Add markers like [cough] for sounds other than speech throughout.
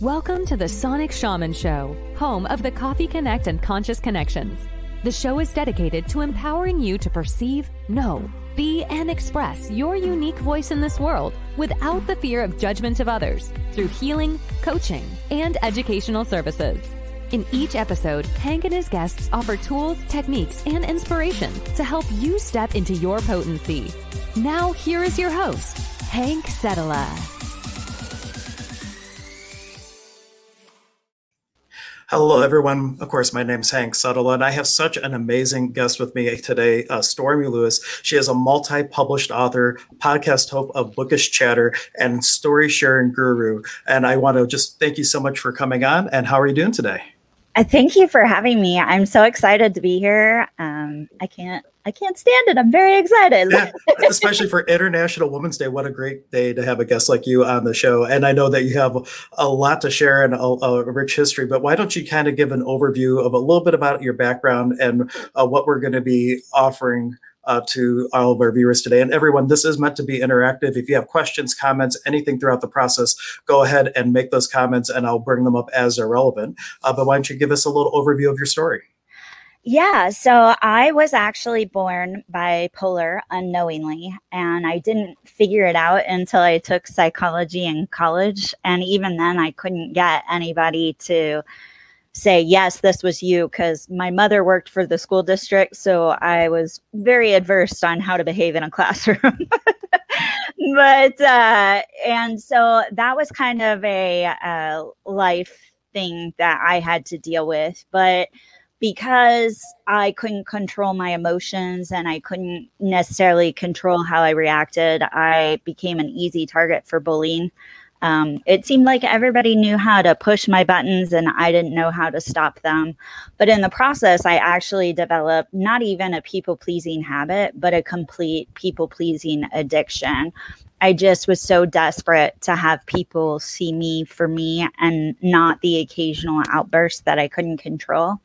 Welcome to the Sonic Shaman Show, home of the Coffee Connect and Conscious Connections. The show is dedicated to empowering you to perceive, know, be, and express your unique voice in this world without the fear of judgment of others through healing, coaching, and educational services. In each episode, Hank and his guests offer tools, techniques, and inspiration to help you step into your potency. Now, here is your host, Hank Setala. Hello, everyone. Of course, my name is Hank Suttle, and I have such an amazing guest with me today, uh, Stormi Lewis. She is a multi published author, podcast host of Bookish Chatter, and story sharing guru. And I want to just thank you so much for coming on. And how are you doing today? Uh, thank you for having me. I'm so excited to be here. Um, I can't I can't stand it. I'm very excited. yeah, especially for International Women's Day. What a great day to have a guest like you on the show. And I know that you have a lot to share and a, a rich history, but why don't you kind of give an overview of a little bit about your background and uh, what we're going to be offering uh, to all of our viewers today. And everyone, this is meant to be interactive. If you have questions, comments, anything throughout the process, go ahead and make those comments and I'll bring them up as they're relevant. Uh, but why don't you give us a little overview of your story? Yeah, so I was actually born bipolar unknowingly, and I didn't figure it out until I took psychology in college. And even then, I couldn't get anybody to say, yes, this was you, because my mother worked for the school district. So I was very adverse on how to behave in a [laughs] classroom. but, uh, and so that was kind of a uh, life thing that I had to deal with. But because I couldn't control my emotions and I couldn't necessarily control how I reacted, I became an easy target for bullying. Um, it seemed like everybody knew how to push my buttons and I didn't know how to stop them. But in the process, I actually developed not even a people pleasing habit, but a complete people pleasing addiction. I just was so desperate to have people see me for me and not the occasional outburst that I couldn't control.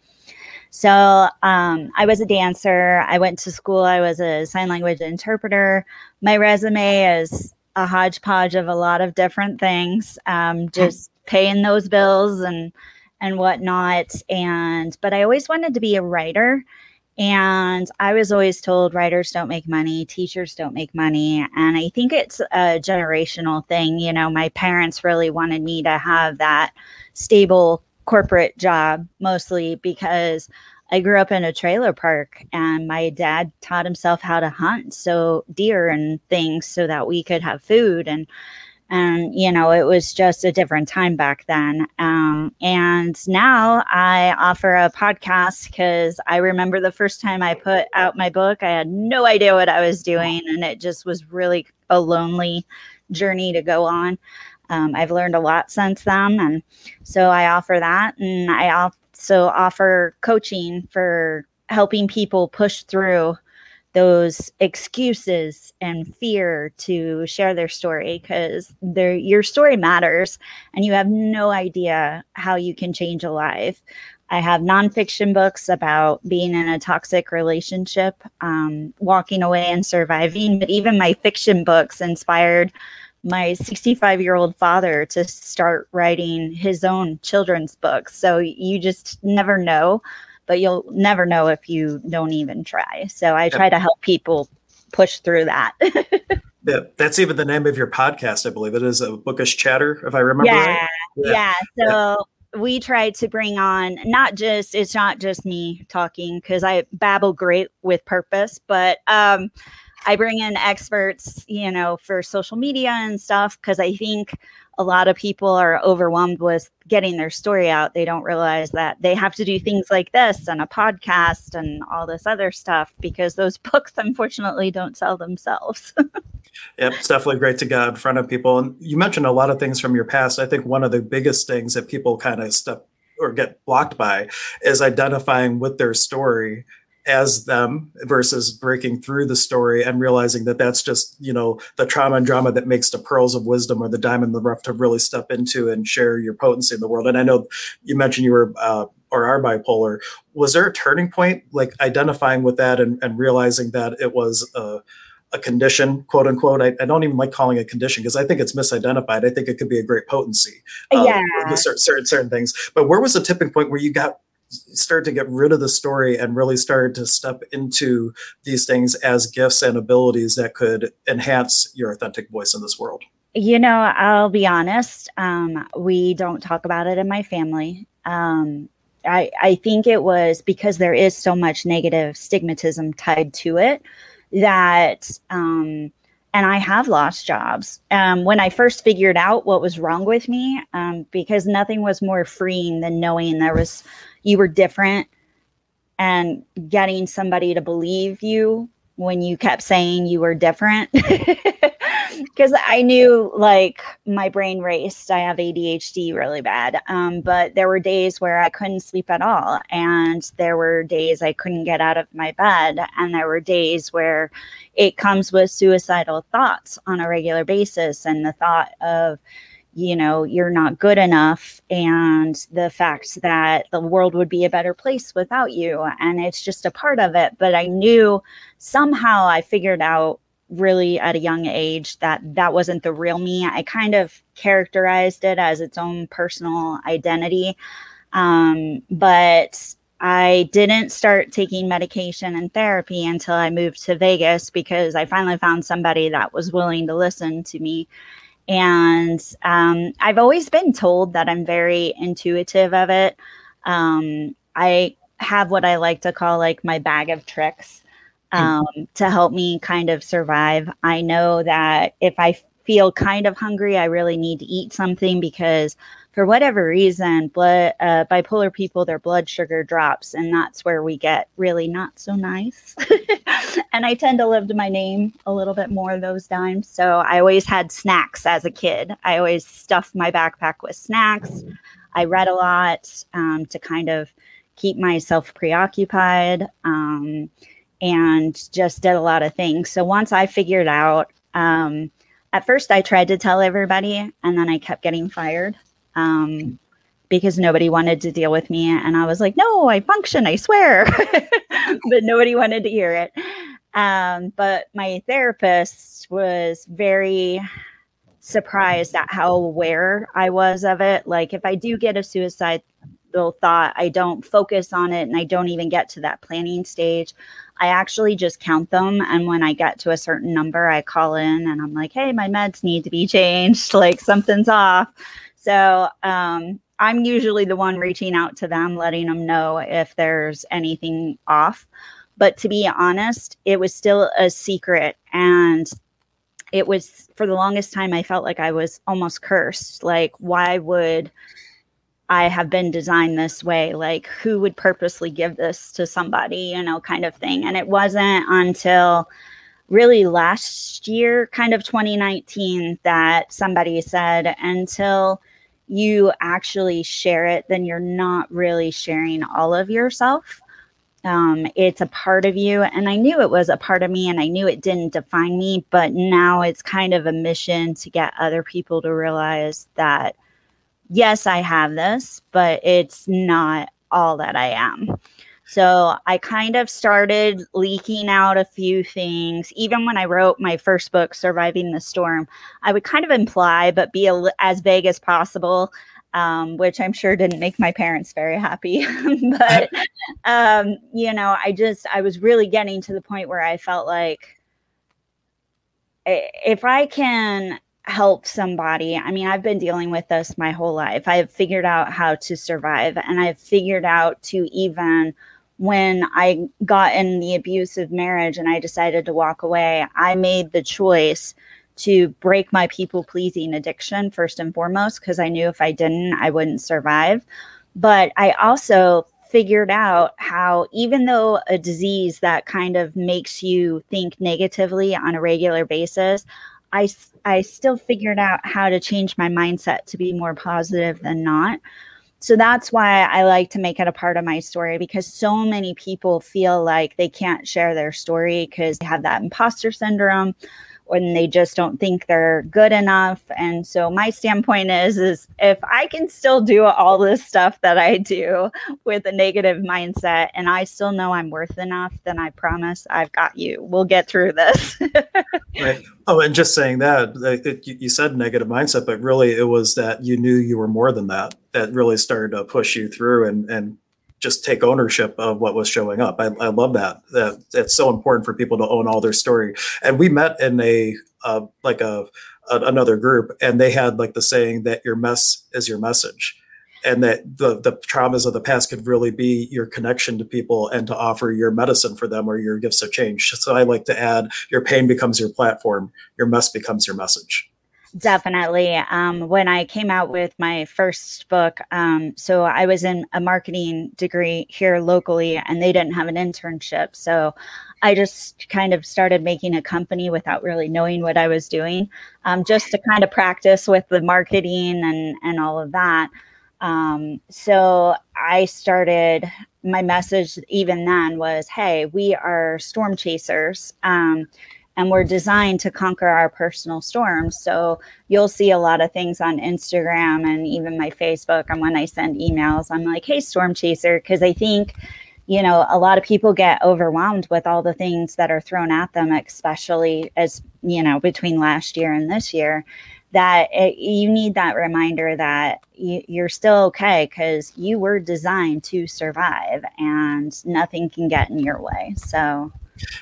So um, I was a dancer. I went to school. I was a sign language interpreter. My resume is a hodgepodge of a lot of different things, um, [laughs] just paying those bills and and whatnot. And but I always wanted to be a writer. And I was always told writers don't make money, teachers don't make money. And I think it's a generational thing. You know, my parents really wanted me to have that stable corporate job, mostly because I grew up in a trailer park and my dad taught himself how to hunt so deer and things so that we could have food and and you know it was just a different time back then. Um, and now i offer a podcast because i remember the first time i put out my book i had no idea what i was doing and it just was really a lonely journey to go on um, i've learned a lot since then and so i offer that and i also offer coaching for helping people push through those excuses and fear to share their story because your story matters and you have no idea how you can change a life. I have nonfiction books about being in a toxic relationship, um, walking away and surviving, but even my fiction books inspired my 65 year old father to start writing his own children's books. So you just never know, but you'll never know if you don't even try. So I try to help people push through that. [laughs] yeah, that's even the name of your podcast, I believe. It is a bookish chatter, if I remember yeah, right. Yeah. yeah. So we try to bring on not just it's not just me talking because I babble great with purpose, but um I bring in experts, you know, for social media and stuff because I think a lot of people are overwhelmed with getting their story out. They don't realize that they have to do things like this and a podcast and all this other stuff because those [laughs] books, unfortunately, don't sell themselves. [laughs] yep, it's definitely great to get in front of people. And you mentioned a lot of things from your past. I think one of the biggest things that people kind of step or get blocked by is identifying with their story as them versus breaking through the story and realizing that that's just you know the trauma and drama that makes the pearls of wisdom or the diamond in the rough to really step into and share your potency in the world and i know you mentioned you were uh, or are bipolar was there a turning point like identifying with that and, and realizing that it was a, a condition, quote unquote. I, I don't even like calling it a condition because I think it's misidentified. I think it could be a great potency. Um, yeah. Certain, certain, certain things. But where was the tipping point where you got started to get rid of the story and really started to step into these things as gifts and abilities that could enhance your authentic voice in this world? You know, I'll be honest. Um, we don't talk about it in my family. Um, I, I think it was because there is so much negative stigmatism tied to it that um, and I have lost jobs. Um, when I first figured out what was wrong with me, um, because nothing was more freeing than knowing there was you were different and getting somebody to believe you when you kept saying you were different. [laughs] because I knew like my brain raced. I have ADHD really bad. Um, but there were days where I couldn't sleep at all. And there were days I couldn't get out of my bed. And there were days where it comes with suicidal thoughts on a regular basis. And the thought of, you know, you're not good enough, and the fact that the world would be a better place without you. And it's just a part of it. But I knew somehow I figured out really at a young age that that wasn't the real me. I kind of characterized it as its own personal identity. Um, but I didn't start taking medication and therapy until I moved to Vegas because I finally found somebody that was willing to listen to me. And um, I've always been told that I'm very intuitive of it. Um, I have what I like to call like my bag of tricks. Mm. um, to help me kind of survive. I know that if I feel kind of hungry, I really need to eat something because for whatever reason, blood uh, bipolar people, their blood sugar drops, and that's where we get really not so nice. [laughs] and I tend to live to my name a little bit more those times. So I always had snacks as a kid. I always stuffed my backpack with snacks. I read a lot um, to kind of keep myself preoccupied. Um, and just did a lot of things. So once I figured out, um, at first I tried to tell everybody, and then I kept getting fired um, because nobody wanted to deal with me. And I was like, no, I function, I swear. [laughs] but nobody wanted to hear it. Um, but my therapist was very surprised at how aware I was of it. Like, if I do get a suicide thought, I don't focus on it and I don't even get to that planning stage. I actually just count them. And when I get to a certain number, I call in and I'm like, hey, my meds need to be changed. [laughs] Like something's off. So um, I'm usually the one reaching out to them, letting them know if there's anything off. But to be honest, it was still a secret. And it was for the longest time, I felt like I was almost cursed. Like, why would I have been designed this way. Like, who would purposely give this to somebody, you know, kind of thing. And it wasn't until really last year, kind of 2019, that somebody said, until you actually share it, then you're not really sharing all of yourself. Um, it's a part of you. And I knew it was a part of me and I knew it didn't define me, but now it's kind of a mission to get other people to realize that yes, I have this, but it's not all that I am. So I kind of started leaking out a few things. Even when I wrote my first book, Surviving the Storm, I would kind of imply, but be a, as vague as possible, um, which I'm sure didn't make my parents very happy. [laughs] but, [laughs] um, you know, I just, I was really getting to the point where I felt like if I can help somebody. I mean, I've been dealing with this my whole life. I've figured out how to survive and I've figured out to even when I got in the abusive marriage and I decided to walk away, I made the choice to break my people pleasing addiction first and foremost because I knew if I didn't, I wouldn't survive. But I also figured out how, even though a disease that kind of makes you think negatively on a regular basis, I, I still figured out how to change my mindset to be more positive than not. So that's why I like to make it a part of my story because so many people feel like they can't share their story because they have that imposter syndrome, when they just don't think they're good enough. And so my standpoint is is if I can still do all this stuff that I do with a negative mindset and I still know I'm worth enough, then I promise I've got you. We'll get through this. [laughs] right. Oh, and just saying that, it, you said negative mindset, but really it was that you knew you were more than that. That really started to push you through and and just take ownership of what was showing up. I, I love that. That it's so important for people to own all their story. And we met in a uh, like a, a another group, and they had like the saying that your mess is your message and that the the traumas of the past could really be your connection to people and to offer your medicine for them or your gifts of change. So I like to add your pain becomes your platform, your mess becomes your message. Definitely. Um, when I came out with my first book, um, so I was in a marketing degree here locally, and they didn't have an internship. So I just kind of started making a company without really knowing what I was doing, um, just to kind of practice with the marketing and and all of that. Um, so I started. My message even then was, "Hey, we are storm chasers." And we're designed to conquer our personal storms. So you'll see a lot of things on Instagram and even my Facebook. And when I send emails, I'm like, hey, storm chaser, because I think, you know, a lot of people get overwhelmed with all the things that are thrown at them, especially as, you know, between last year and this year. That it, you need that reminder that you, you're still okay because you were designed to survive and nothing can get in your way. So,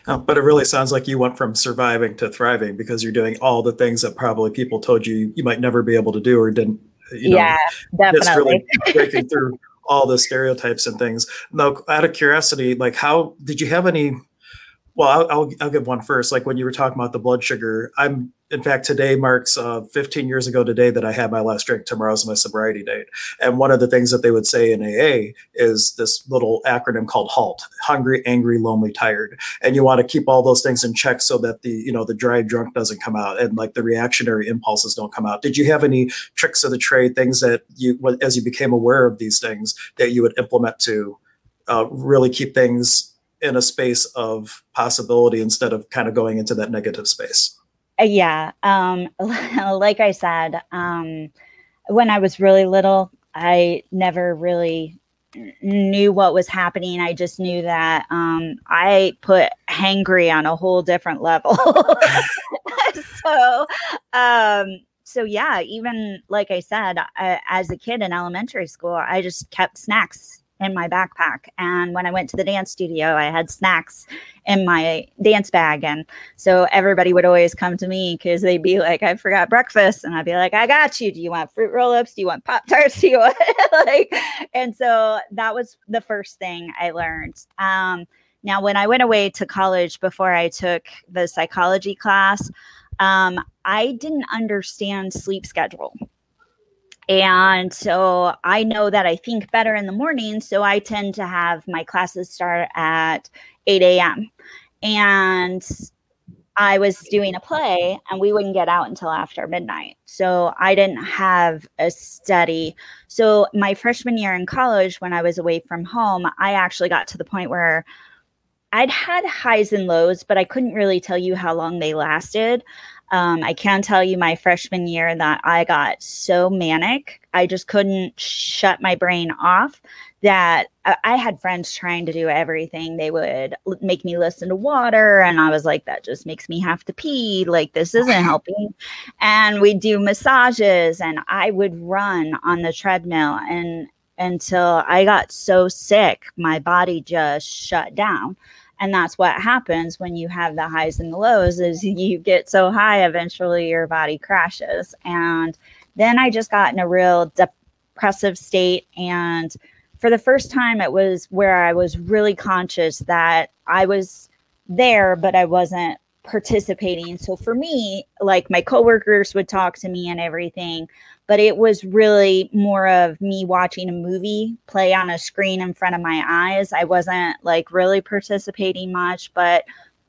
Oh, but it really sounds like you went from surviving to thriving because you're doing all the things that probably people told you you might never be able to do or didn't. Uh, you know, yeah, definitely. It's [laughs] really breaking through all the stereotypes and things. Now, out of curiosity, like how did you have any? Well, I'll, I'll, I'll give one first. Like when you were talking about the blood sugar, I'm in fact, today marks uh, 15 years ago today that I had my last drink. Tomorrow's my sobriety date. And one of the things that they would say in AA is this little acronym called HALT: hungry, angry, lonely, tired. And you want to keep all those things in check so that the you know the dry drunk doesn't come out and like the reactionary impulses don't come out. Did you have any tricks of the trade, things that you, as you became aware of these things, that you would implement to uh, really keep things in a space of possibility instead of kind of going into that negative space? Uh, yeah. Um, [laughs] like I said, um, when I was really little, I never really knew what was happening. I just knew that um, I put hangry on a whole different level. [laughs] so, um, so yeah, even like I said, I, as a kid in elementary school, I just kept snacks in my backpack. And when I went to the dance studio, I had snacks in my dance bag. And so everybody would always come to me because they'd be like, I forgot breakfast. And I'd be like, I got you. Do you want fruit roll ups? Do you want Pop Tarts? Do you want [laughs] like, and so that was the first thing I learned. Um, now, when I went away to college before I took the psychology class, um, I didn't understand sleep schedule. And so I know that I think better in the morning. So I tend to have my classes start at 8 a.m. And I was doing a play and we wouldn't get out until after midnight. So I didn't have a study. So my freshman year in college, when I was away from home, I actually got to the point where I'd had highs and lows, but I couldn't really tell you how long they lasted. Um, I can tell you my freshman year that I got so manic, I just couldn't shut my brain off. That I had friends trying to do everything. They would make me listen to water, and I was like, that just makes me have to pee. Like, this isn't [laughs] helping. And we'd do massages, and I would run on the treadmill and until I got so sick, my body just shut down and that's what happens when you have the highs and the lows is you get so high eventually your body crashes. And then i just got in a real depressive state. And for the first time it was where i was really conscious that i was there but i wasn't participating so for me like my coworkers would talk to me and everything but it was really more of me watching a movie play on a screen in front of my eyes. I wasn't like really participating much, but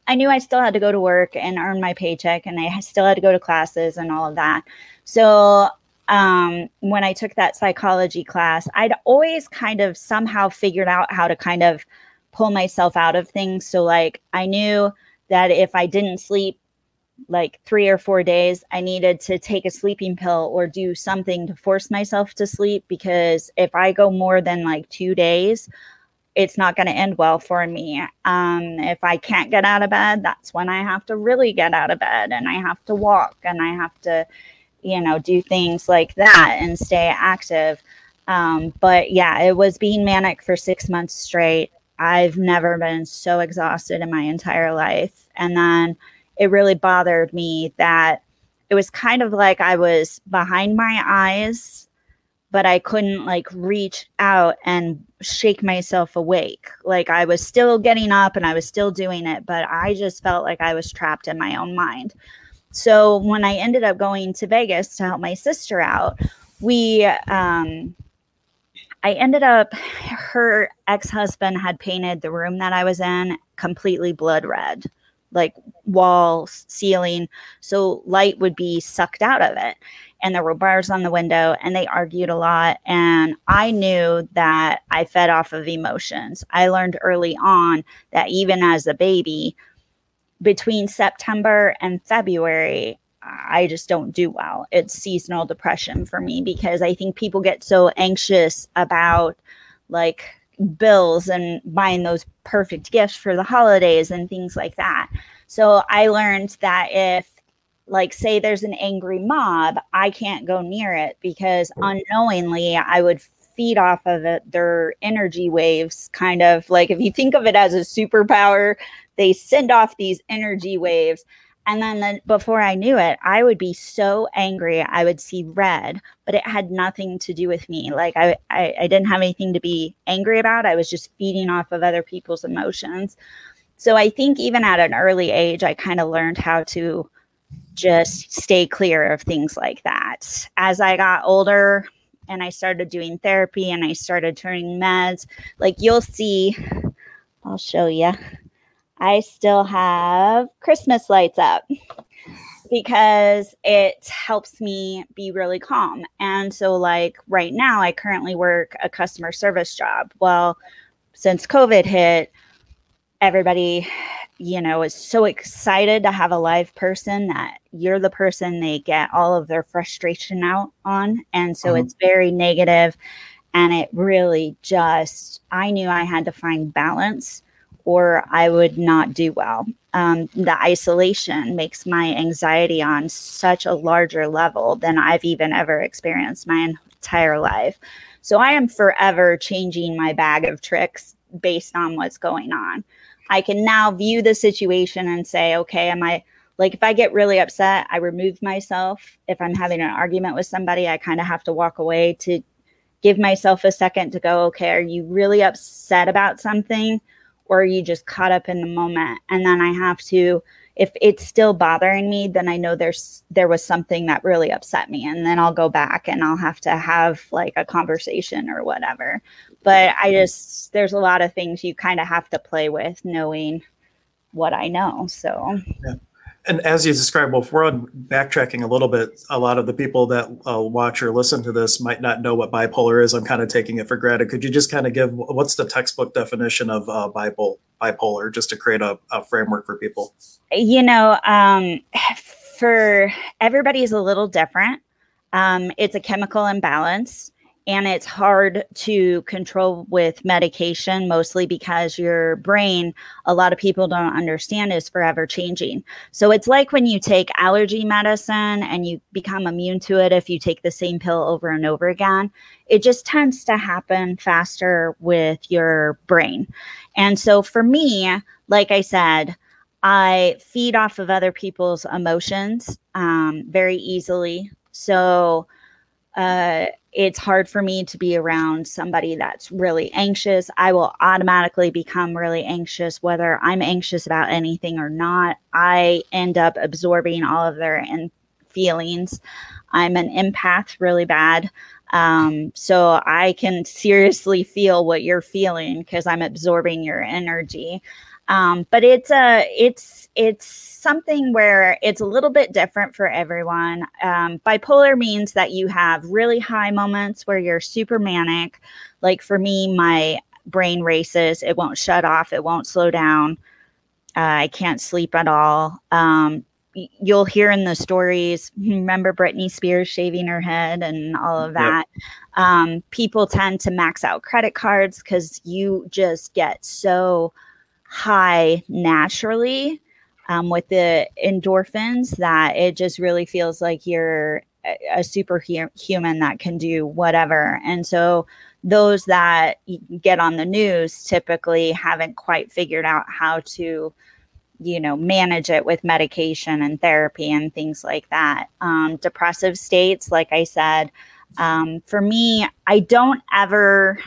I knew I still had to go to work and earn my paycheck and I still had to go to classes and all of that. So um, when I took that psychology class, I'd always kind of somehow figured out how to kind of pull myself out of things. So, like, I knew that if I didn't sleep like three or four days, I needed to take a sleeping pill or do something to force myself to sleep because if I go more than like two days, it's not going to end well for me. Um, if I can't get out of bed, that's when I have to really get out of bed and I have to walk and I have to, you know, do things like that and stay active. Um, but yeah, it was being manic for six months straight. I've never been so exhausted in my entire life. And then it really bothered me that it was kind of like I was behind my eyes, but I couldn't like reach out and shake myself awake. Like I was still getting up and I was still doing it, but I just felt like I was trapped in my own mind. So when I ended up going to Vegas to help my sister out, we um I ended up her ex-husband had painted the room that I was in completely blood red like wall ceiling so light would be sucked out of it. And there were bars on the window and they argued a lot and i knew that i fed off of emotions. I learned early on that even as a baby between september and february i just don't do well. It's seasonal depression for me because i think people get so anxious about like bills and buying those perfect gifts for the holidays and things like that. So I learned that if like say there's an angry mob, I can't go near it because unknowingly I would feed off of it, their energy waves kind of like if you think of it as a superpower, they send off these energy waves and then the, before I knew it, I would be so angry. I would see red, but it had nothing to do with me. Like I, I, I didn't have anything to be angry about. I was just feeding off of other people's emotions. So I think even at an early age, I kind of learned how to just stay clear of things like that. As I got older and I started doing therapy and I started turning meds, like you'll see, I'll show you. I still have Christmas lights up because it helps me be really calm. And so, like right now, I currently work a customer service job. Well, since COVID hit, everybody, you know, is so excited to have a live person that you're the person they get all of their frustration out on. And so uh-huh. it's very negative, And it really just, I knew I had to find balance or I would not do well. Um, the isolation makes my anxiety on such a larger level than I've even ever experienced my entire life. So I am forever changing my bag of tricks based on what's going on. I can now view the situation and say, okay, am I like if I get really upset, I remove myself. If I'm having an argument with somebody, I kind of have to walk away to give myself a second to go, okay, are you really upset about something? Or are you just caught up in the moment. And then i have to if it's still bothering me then i know there's there was something that really upset me and then i'll go back and i'll have to have like a conversation or whatever. But i just there's a lot of things you kind of have to play with knowing what i know so. Yeah and as you described, we're on backtracking a little bit, a lot of the people that uh, watch or listen to this might not know what bipolar is. I'm kind of taking it for granted. Could you just kind of give what's the textbook definition of uh, bipolar, bipolar, just to create a, a framework for people? You know, um, for everybody is a little different. Um, it's a chemical imbalance and it's hard to control with medication mostly because your brain a lot of people don't understand is forever changing. So it's like when you take allergy medicine and you become immune to it if you take the same pill over and over again. It just tends to happen faster with your brain. And so for me like i said i feed off of other people's emotions um, very easily. So uh, it's hard for me to be around somebody that's really anxious. I will automatically become really anxious, whether I'm anxious about anything or not. I end up absorbing all of their in- feelings. I'm an empath really bad. Um, so I can seriously feel what you're feeling because I'm absorbing your energy. Um, but it's a it's it's something where it's a little bit different for everyone. Um, bipolar means that you have really high moments where you're super manic. Like for me, my brain races; it won't shut off, it won't slow down. Uh, I can't sleep at all. Um, you'll hear in the stories remember britney spears shaving her head and all of that yep. um, people tend to max out credit cards because you just get so high naturally um, with the endorphins that it just really feels like you're a superhuman that can do whatever. And so those that get on the news typically haven't quite figured out how to you know manage it with medication and therapy and things like that. Um, depressive states like i said um, for me i don't ever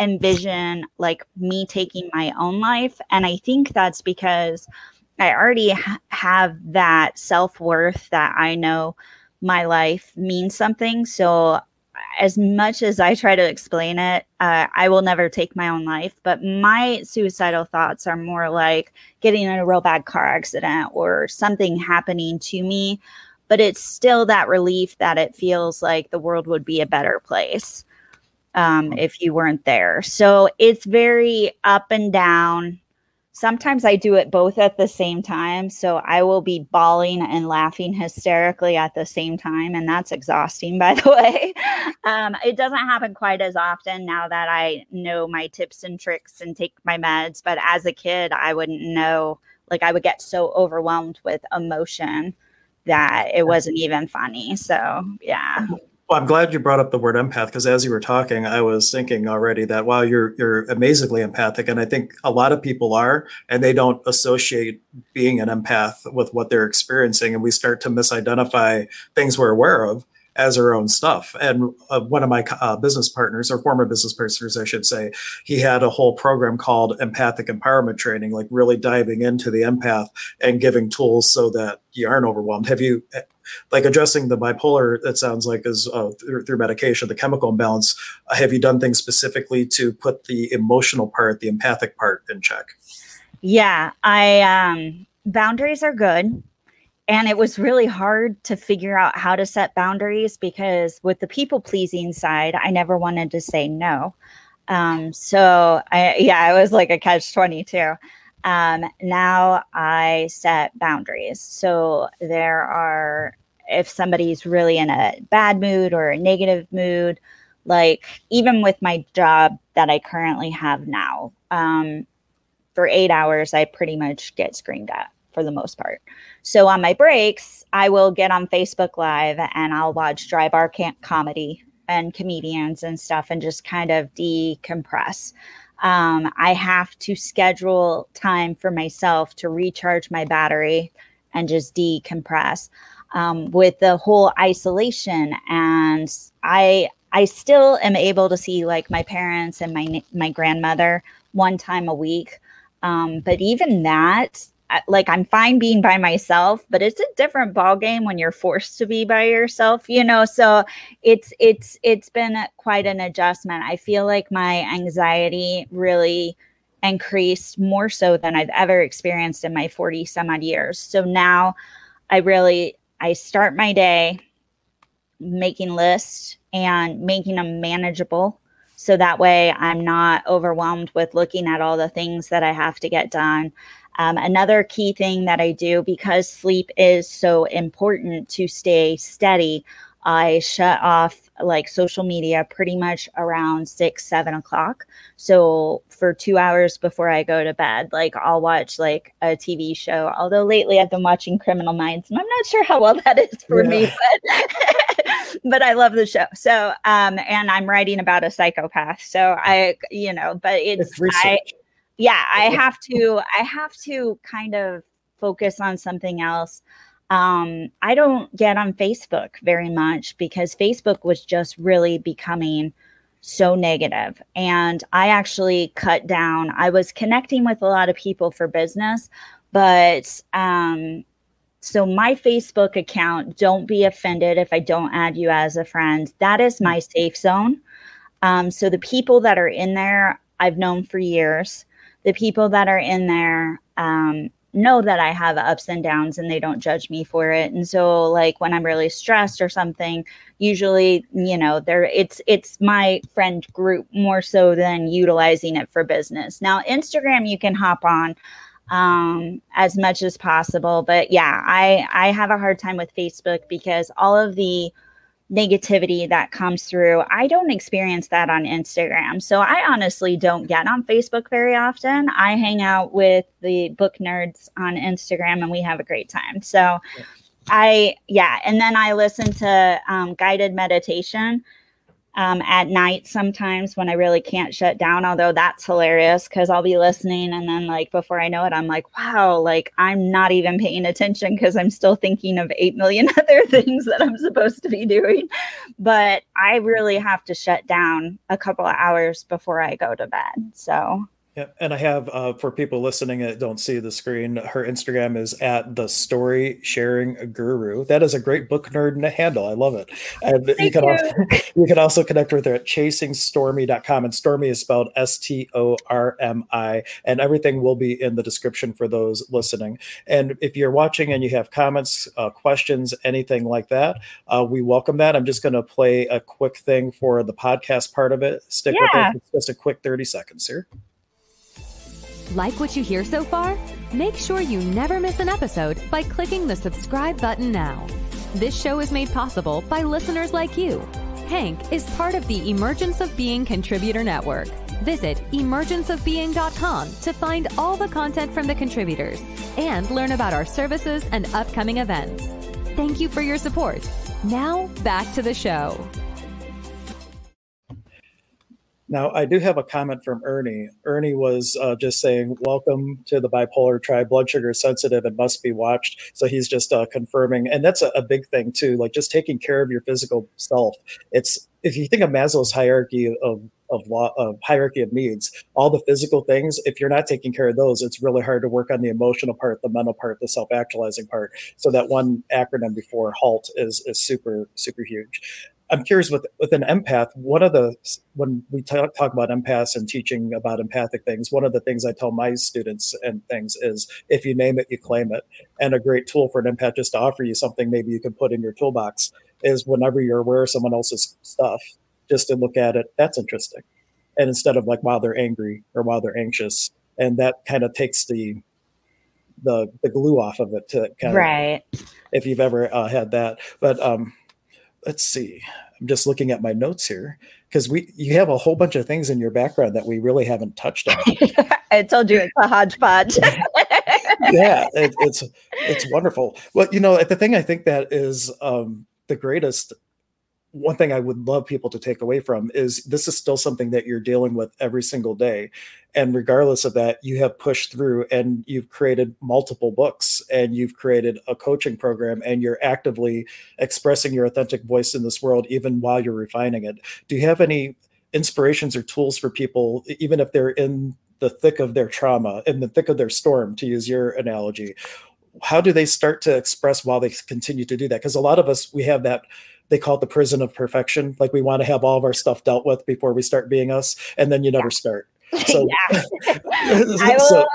envision like me taking my own life and i think that's because i already ha- have that self-worth that i know my life means something so as much as I try to explain it, uh, I will never take my own life. But my suicidal thoughts are more like getting in a real bad car accident or something happening to me. But it's still that relief that it feels like the world would be a better place um, if you weren't there. So it's very up and down sometimes I do it both at the same time. So I will be bawling and laughing hysterically at the same time. And that's exhausting, [laughs] by the way. Um, it doesn't happen quite as often now that I know my tips and tricks and take my meds. But as a kid, I wouldn't know, like, I would get so overwhelmed with emotion that it wasn't even funny. So, yeah. Well, I'm glad you brought up the word empath because as you were talking, I was thinking already that wow, you're you're amazingly empathic, and I think a lot of people are, and they don't associate being an empath with what they're experiencing, and we start to misidentify things we're aware of as our own stuff. And uh, one of my uh, business partners, or former business partners, I should say, he had a whole program called Empathic Empowerment Training, like really diving into the empath and giving tools so that you aren't overwhelmed. Have you like addressing the bipolar it sounds like is uh, through, through, medication the chemical imbalance. Uh, have you done things specifically to put the emotional part the empathic part in check? Yeah i um boundaries are good. And it was really hard to figure out how to set boundaries because with the people pleasing side i never wanted to say no. Um, so i yeah it was like a catch 22 um, now I set boundaries. So there are if somebody's really in a bad mood or a negative mood, like even with my job that I currently have now, um, for eight hours, I pretty much get screamed at for the most part. So on my breaks, I will get on Facebook Live and I'll watch dry bar camp comedy and comedians and stuff and just kind of decompress. Um, I have to schedule time for myself to recharge my battery and just decompress um, with the whole isolation. And i i still am able to see like my parents and my my grandmother one time a week. Um, but even that like i'm fine being by myself but it's a different ball game when you're forced to be by yourself you know? So it's it's it's been quite an adjustment. I feel like my anxiety really increased more so than i've ever experienced in my 40 some odd years. So now i really I start my day making lists and making them manageable. So that way I'm not overwhelmed with looking at all the things that I have to get done. Um, another key thing that I do because sleep is so important to stay steady, I shut off like social media pretty much around six, seven o'clock. So for two hours before I go to bed, like I'll watch like a TV show. Although lately I've been watching Criminal Minds, and I'm not sure how well that is for yeah. me, but [laughs] but I love the show. So um, and I'm writing about a psychopath. So I, you know, but it's, it's I, yeah, I have to I have to kind of focus on something else um, I don't get on Facebook very much because Facebook was just really becoming so negative. And I actually cut down, I was connecting with a lot of people for business, but um, so my Facebook account, don't be offended if I don't add you as a friend. That is my safe zone. Um, so the people that are in there, I've known for years. The people that are in there, um, know that I have ups and downs and they don't judge me for it. And so like when I'm really stressed or something, usually, you know, there it's it's my friend group more so than utilizing it for business. Now, Instagram you can hop on um, as much as possible. But yeah, I I have a hard time with Facebook because all of the negativity that comes through, I don't experience that on Instagram. So I honestly don't get on Facebook very often. I hang out with the book nerds on Instagram and we have a great time. So I yeah, and then I listen to um, guided meditation um, at night sometimes when I really can't shut down. Although that's hilarious because I'll be listening and then, like, before I know it, I'm like, wow, like I'm not even paying attention because I'm still thinking of 8 million [laughs] other things that I'm supposed to be doing. But I really have to shut down a couple of hours before I go to bed. So yeah, and I have uh, for people listening that don't see the screen, her Instagram is at the story sharing guru. That is a great book nerd handle. I love it. And Thank you can you. also you can also connect with her at chasingstormi.com. And Stormi is spelled S-T-O-R-M-I. And everything will be in the description for those listening. And if you're watching and you have comments, uh, questions, anything like that, uh, we welcome that. I'm just going to play a quick thing for the podcast part of it. Stick yeah. with us. It's just a quick 30 seconds here. Like what you hear so far? Make sure you never miss an episode by clicking the subscribe button now. This show is made possible by listeners like you. Hank is part of the Emergence of Being Contributor Network. Visit emergenceofbeing.com to find all the content from the contributors and learn about our services and upcoming events. Thank you for your support. Now, back to the show. Now, I do have a comment from Ernie. Ernie was uh, just saying, Welcome to the bipolar tribe. Blood sugar is sensitive and must be watched. So he's just uh, confirming. And that's a, a, big thing, too, like just taking care of your physical self. It's if you think of Maslow's hierarchy of of law of hierarchy of needs all the physical things if you're not taking care of those it's really hard to work on the emotional part the mental part the self-actualizing part so that one acronym before halt is is super super huge I'm curious with with an empath. One of the when we talk, talk about empaths and teaching about empathic things, one of the things I tell my students and things is if you name it, you claim it. And a great tool for an empath just to offer you something maybe you can put in your toolbox is whenever you're aware of someone else's stuff, just to look at it. That's interesting. And instead of like while they're angry or while they're anxious, and that kind of takes the the the glue off of it to kind right. of if you've ever uh, had that. But um, let's see. I'm just looking at my notes here because we you have a whole bunch of things in your background that we really haven't touched on. [laughs] I told you it's a hodgepodge. [laughs] yeah, it, it's it's wonderful. Well, you know, the thing I think that is um, the greatest one thing I would love people to take away from is this is still something that you're dealing with every single day. And regardless of that, you have pushed through and you've created multiple books and you've created a coaching program and you're actively expressing your authentic voice in this world, even while you're refining it. Do you have any inspirations or tools for people, even if they're in the thick of their trauma, in the thick of their storm, to use your analogy? How do they start to express while they continue to do that? Because a lot of us, we have that they call it the prison of perfection. Like we want to have all of our stuff dealt with before we start being us, and then you never yeah. start. [laughs] So, [laughs] I will.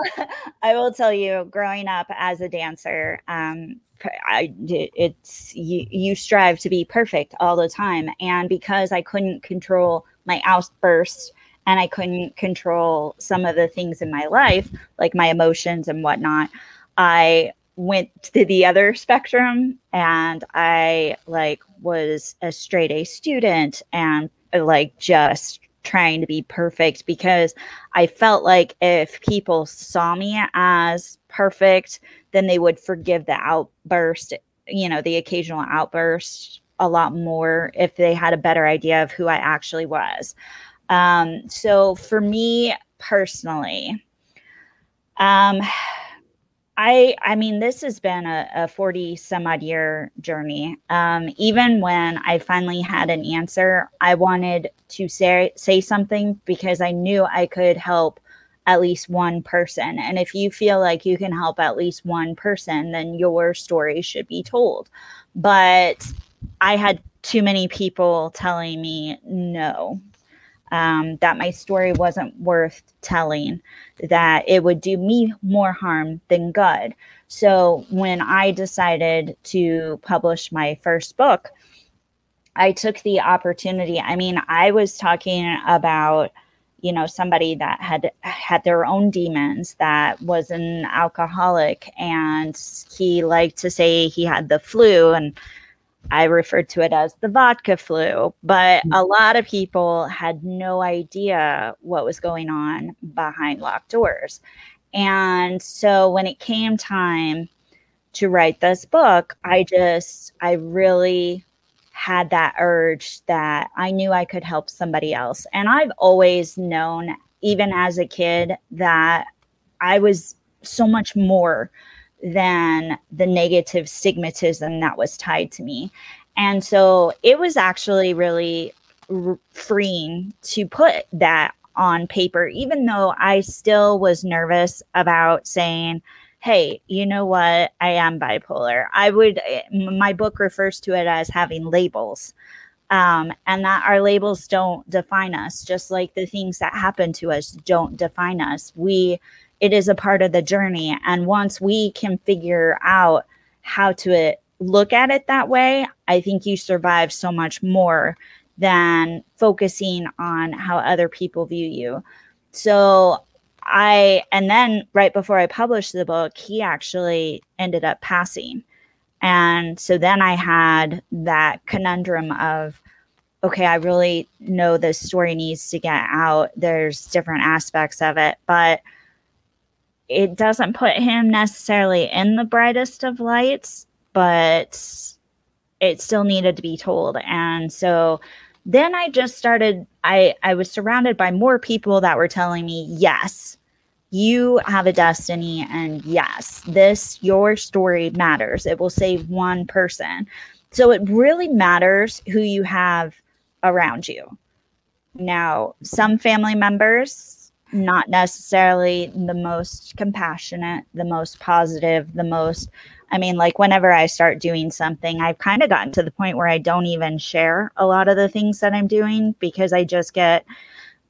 I will tell you, growing up as a dancer, um, I it's you. You strive to be perfect all the time, and because I couldn't control my outbursts and I couldn't control some of the things in my life, like my emotions and whatnot, I went to the other spectrum and I like was a straight A student and like just trying to be perfect because I felt like if people saw me as perfect, then they would forgive the outburst, you know, the occasional outburst a lot more if they had a better idea of who I actually was. Um, so for me personally, um, I I mean this has been a, a 40 some odd year journey. Um, even when I finally had an answer, I wanted to say say something because I knew I could help at least one person. And if you feel like you can help at least one person, then your story should be told. But I had too many people telling me no, um, that my story wasn't worth telling, that it would do me more harm than good. So when I decided to publish my first book, I took the opportunity. I mean, I was talking about, you know somebody that had had their own demons that was an alcoholic and he liked to say he had the flu and I referred to it as the vodka flu, but a mm. lot of people had no idea what was going on behind locked doors. And so when it came time to write this book, I just, I really had that urge that I knew I could help somebody else. And I've always known, even as a kid, that I was so much more than the negative stigmatism that was tied to me. And so it was actually really r- freeing to put that on paper, even though I still was nervous about saying, hey, you know what? I am bipolar. I would, eh, my book refers to it as having labels. Um, and that our labels don't define us, just like the things that happen to us don't define us. We, it is a part of the journey. And once we can figure out how to look at it that way, I think you survive so much more than focusing on how other people view you. So I, and then right before I published the book, he actually ended up passing. And so then I had that conundrum of, okay, I really know this story needs to get out. There's different aspects of it, but it doesn't put him necessarily in the brightest of lights, but it still needed to be told. And so then I just started I I was surrounded by more people that were telling me, "Yes, you have a destiny and yes, this your story matters. It will save one person." So it really matters who you have around you. Now, some family members not necessarily the most compassionate, the most positive, the most I mean, like whenever I start doing something, I've kind of gotten to the point where I don't even share a lot of the things that I'm doing because I just get,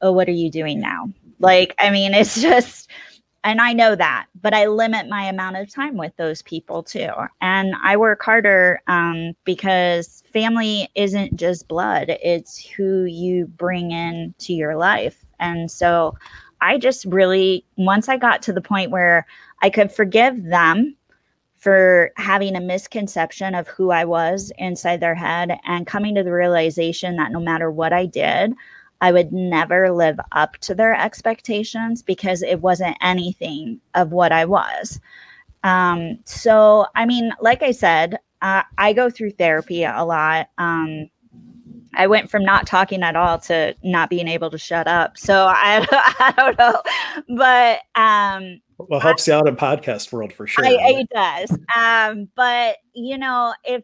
oh, what are you doing now? Like, I mean, it's [laughs] just, and I know that, but I limit my amount of time with those people too. And I work harder um, because family isn't just blood, it's who you bring into your life. And so I just really, once I got to the point where I could forgive them for having a misconception of who I was inside their head and coming to the realization that no matter what I did, I would never live up to their expectations because it wasn't anything of what I was. Um, so, I mean, like I said, uh, I go through therapy a lot. Um, I went from not talking at all to not being able to shut up. So I, [laughs] I don't know, but um, well, helps I, you out in podcast world for sure. I, it does. Um, but you know, if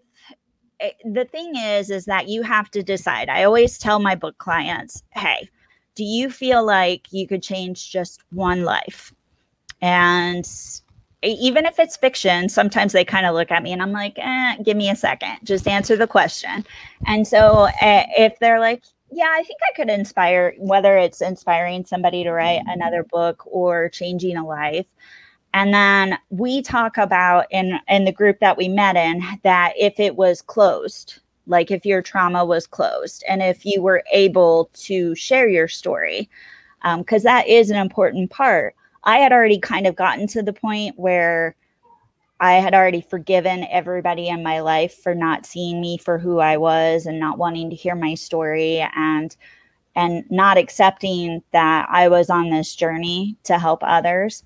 it, eh, the thing is, is that you have to decide. I always tell my book clients, hey, do you feel like you could change just one life? And even if it's fiction, sometimes they kind of look at me and I'm like, eh, give me a second, just answer the question. And so uh, if they're like, yeah, I think I could inspire, whether it's inspiring somebody to write another book or changing a life. And then we talk about in in the group that we met in that if it was closed, like if your trauma was closed, and if you were able to share your story, because um, that is an important part I had already kind of gotten to the point where I had already forgiven everybody in my life for not seeing me for who I was and not wanting to hear my story and and not accepting that I was on this journey to help others.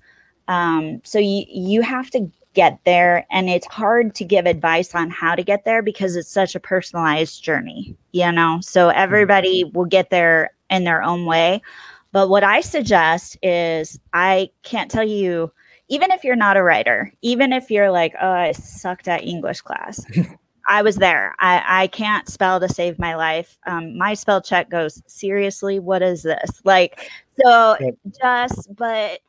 Um, so you you have to get there, and it's hard to give advice on how to get there because it's such a personalized journey, you know. So everybody will get there in their own way. But what I suggest is I can't tell you, even if you're not a writer, even if you're like, oh, I sucked at English class. [laughs] I was there. I, I can't spell to save my life. Um, my spell check goes, seriously, what is this? Like, so just, but,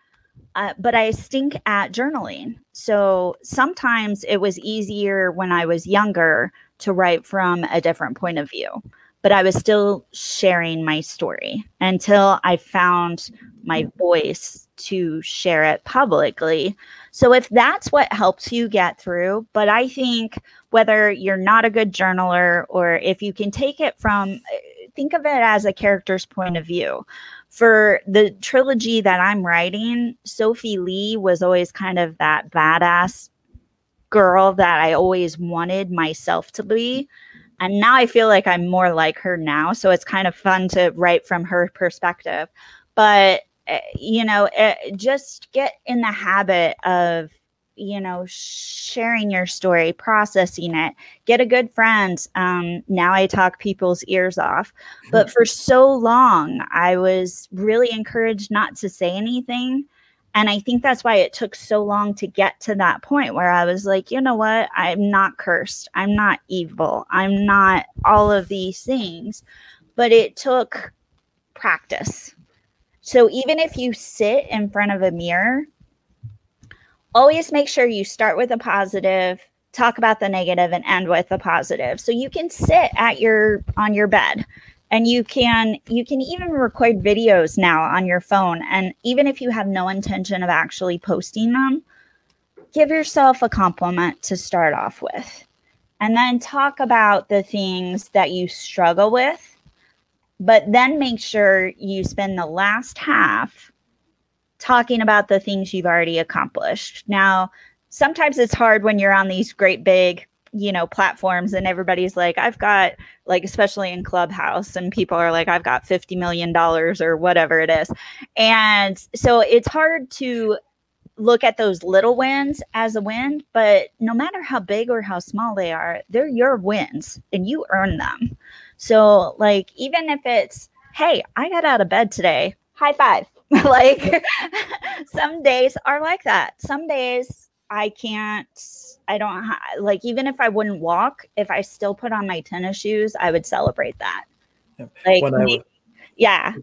uh, but I stink at journaling. So sometimes it was easier when I was younger to write from a different point of view but I was still sharing my story until I found my mm. voice to share it publicly. So if that's what helps you get through, but I think whether you're not a good journaler or if you can take it from uh, think of it as a character's point of view. for the trilogy that I'm writing, Sophie Lee was always kind of that badass girl that I always wanted myself to be. And now I feel like I'm more like her now. So it's kind of fun to write from her perspective. But, uh, you know, uh, just get in the habit of you know sharing your story processing it get a good friend um, now i talk people's ears off but [laughs] for so long i was really encouraged not to say anything and i think that's why it took so long to get to that point where i was like you know what? I'm not cursed. I'm not evil. I'm not all of these things. But it took practice. So even if you sit in front of a mirror always make sure you start with a positive talk about the negative and end with a positive. So you can sit at your on your bed and you can you can even record videos now on your phone and even if you have no intention of actually posting them give yourself a compliment to start off with and then talk about the things that you struggle with but then make sure you spend the last half talking about the things you've already accomplished. Now, sometimes it's hard when you're on these great big you know platforms and everybody's like i've got like especially in clubhouse and people are like i've got 50 million dollars or whatever it is. And so it's hard to look at those little wins as a win but no matter how big or how small they are they're your wins and you earn them. So like even if it's hey i got out of bed today high five. [laughs] Like [laughs] some days are like that. Some days I can't, I don't ha- like, even if I wouldn't walk, if I still put on my tennis shoes, I would celebrate that. Like, yeah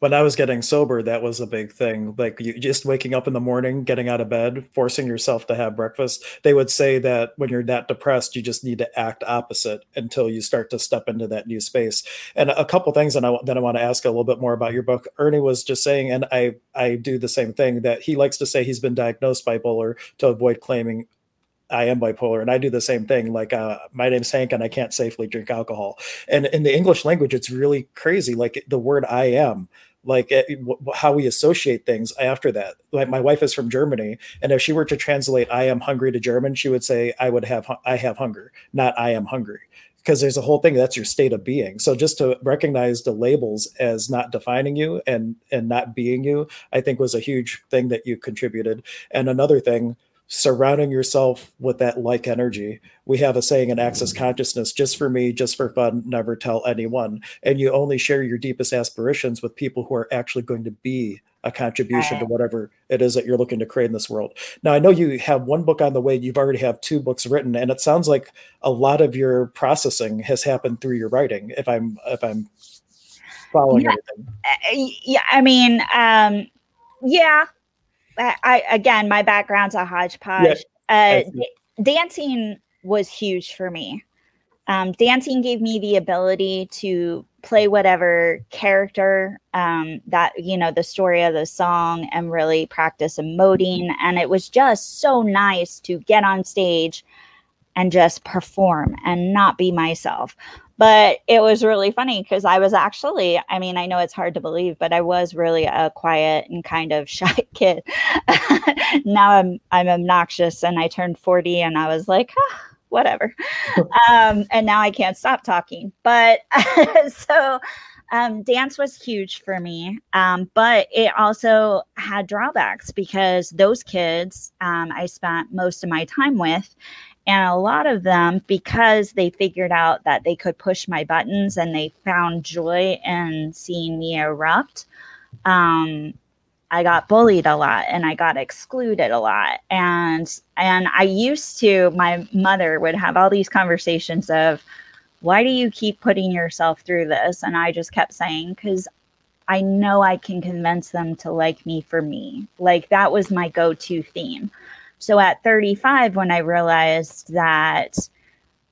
when I was getting sober, that was a big thing. Like you just waking up in the morning, getting out of bed, forcing yourself to have breakfast. They would say that when you're that depressed, you just need to act opposite until you start to step into that new space. And a couple things that I that I want to ask a little bit more about your book. Ernie was just saying, and I I do the same thing that he likes to say he's been diagnosed bipolar to avoid claiming I am bipolar and I do the same thing. Like, uh, my name's Hank and I can't safely drink alcohol. And in the English language, it's really crazy. Like the word I am like eh, how we associate things after that. Like my wife is from germany and if she were to translate i am hungry to german she would say i would have i have hunger not i am hungry. Because there's a whole thing that's your state of being. So just to recognize the labels as not defining you and and not being you i think was a huge thing that you contributed. And another thing surrounding yourself with that like energy. We have a saying in Access Consciousness just for me, just for fun, never tell anyone. And you only share your deepest aspirations with people who are actually going to be a contribution to whatever it is that you're looking to create in this world. Now, I know you have one book on the way, you've already have two books written, and it sounds like a lot of your processing has happened through your writing, if I'm if I'm following yeah. everything. Uh, yeah, I mean, um, yeah, I again, my background's a hodgepodge. Uh, dancing was huge for me. Um, dancing gave me the ability to play whatever character um, that you know the story of the song and really practice emoting and it was just so nice to get on stage and just perform and not be myself but it was really funny because I was actually, I mean, I know it's hard to believe, but I was really a quiet and kind of [laughs] shy kid. [laughs] now I'm I'm obnoxious and I turned 40 and I was like, ah, whatever. [laughs] um, and now I can't stop talking. But so um, dance was huge for me, um, but it also had drawbacks because those kids um, I spent most of my time with, and a lot of them, because they figured out that they could push my buttons and they found joy in seeing me erupt, um, I got bullied a lot and I got excluded a lot. And and I used to, my mother would have all these conversations of, why do you keep putting yourself through this? And I just kept saying, because I know I can convince them to like me for me. Like that was my go-to theme. So at 35, when I realized that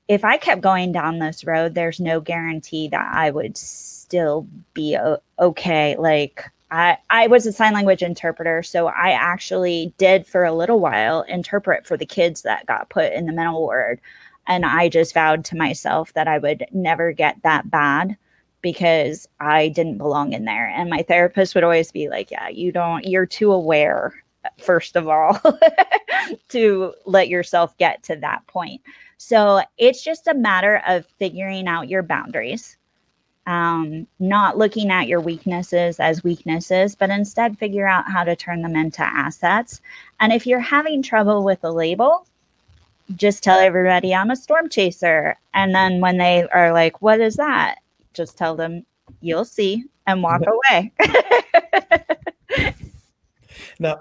if I kept going down this road, there's no guarantee that I would still be okay. Like I, I was a sign language interpreter, so I actually did for a little while interpret for the kids that got put in the mental ward. And I just vowed to myself that I would never get that bad because I didn't belong in there. And my therapist would always be like, Yeah, you don't, you're too aware, first of all, [laughs] to let yourself get to that point. So it's just a matter of figuring out your boundaries, um, not looking at your weaknesses as weaknesses, but instead figure out how to turn them into assets. And if you're having trouble with a label, just tell everybody I'm a storm chaser. And then when they are like, What is that? Just tell them, You'll see, and walk [laughs] away. [laughs] now,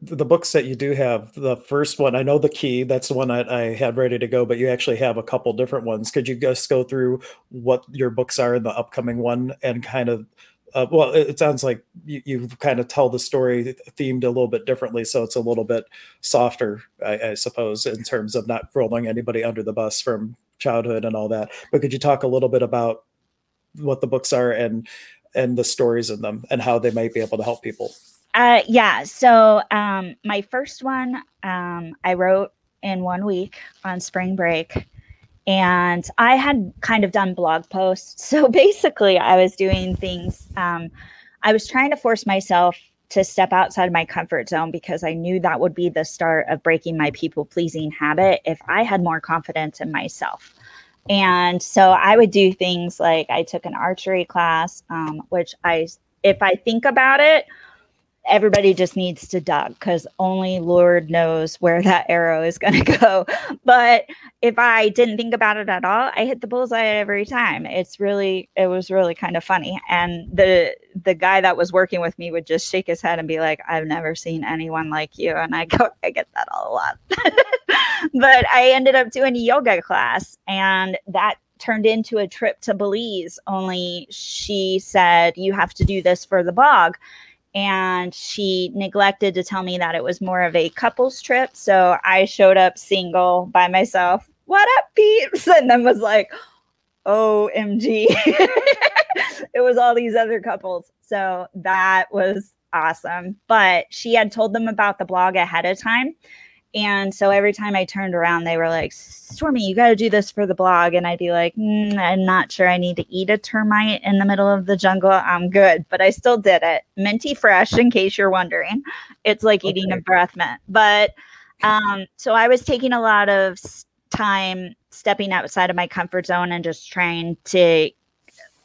the books that you do have, the first one, I know the key, that's the one that I had ready to go, but you actually have a couple different ones. Could you just go through what your books are in the upcoming one and kind of uh, well, it, it, sounds like you, you kind of tell the story themed a little bit differently, so it's a little bit softer, I, I, suppose, in terms of not rolling anybody under the bus from childhood and all that. But could you talk a little bit about what the books are and and the stories in them and how they might be able to help people? Uh, yeah. So um, my first one um, I wrote in one week on spring break and I had kind of done blog posts. [laughs] So basically, I was doing things, um, I was trying to force myself to step outside my comfort zone because I knew that would be the start of breaking my people pleasing habit if I had more confidence in myself. And so I would do things like I took an archery class, um, which I, if I think about it, everybody just needs to duck because only Lord knows where [laughs] that arrow is going [laughs] to go. But if I didn't think about it at all, I hit the bullseye every time. It's really, it was really kind of funny. And the the guy that was working with me would just shake his head and be like, "I've never seen anyone like you." And I [laughs] go, I get that a lot. but I ended up doing a yoga class, and that turned into a trip to Belize. Only she said, "You have to do this for the blog." And she neglected to tell me that it was more of a couples trip. So I showed up single by myself. What up, peeps? [laughs] And then was like, OMG. [laughs] it was all these other couples. So that was awesome. But she had told them about the blog ahead of time. And so every time I turned around, they were like, Stormi, you got to do this for the blog. And I'd be like, mm, I'm not sure I need to eat a termite in the middle of the jungle. I'm good. But I still did it. Minty fresh, in case you're wondering. It's like okay. eating a breath mint. But um, so I was taking a lot of time stepping outside of my comfort zone and just trying to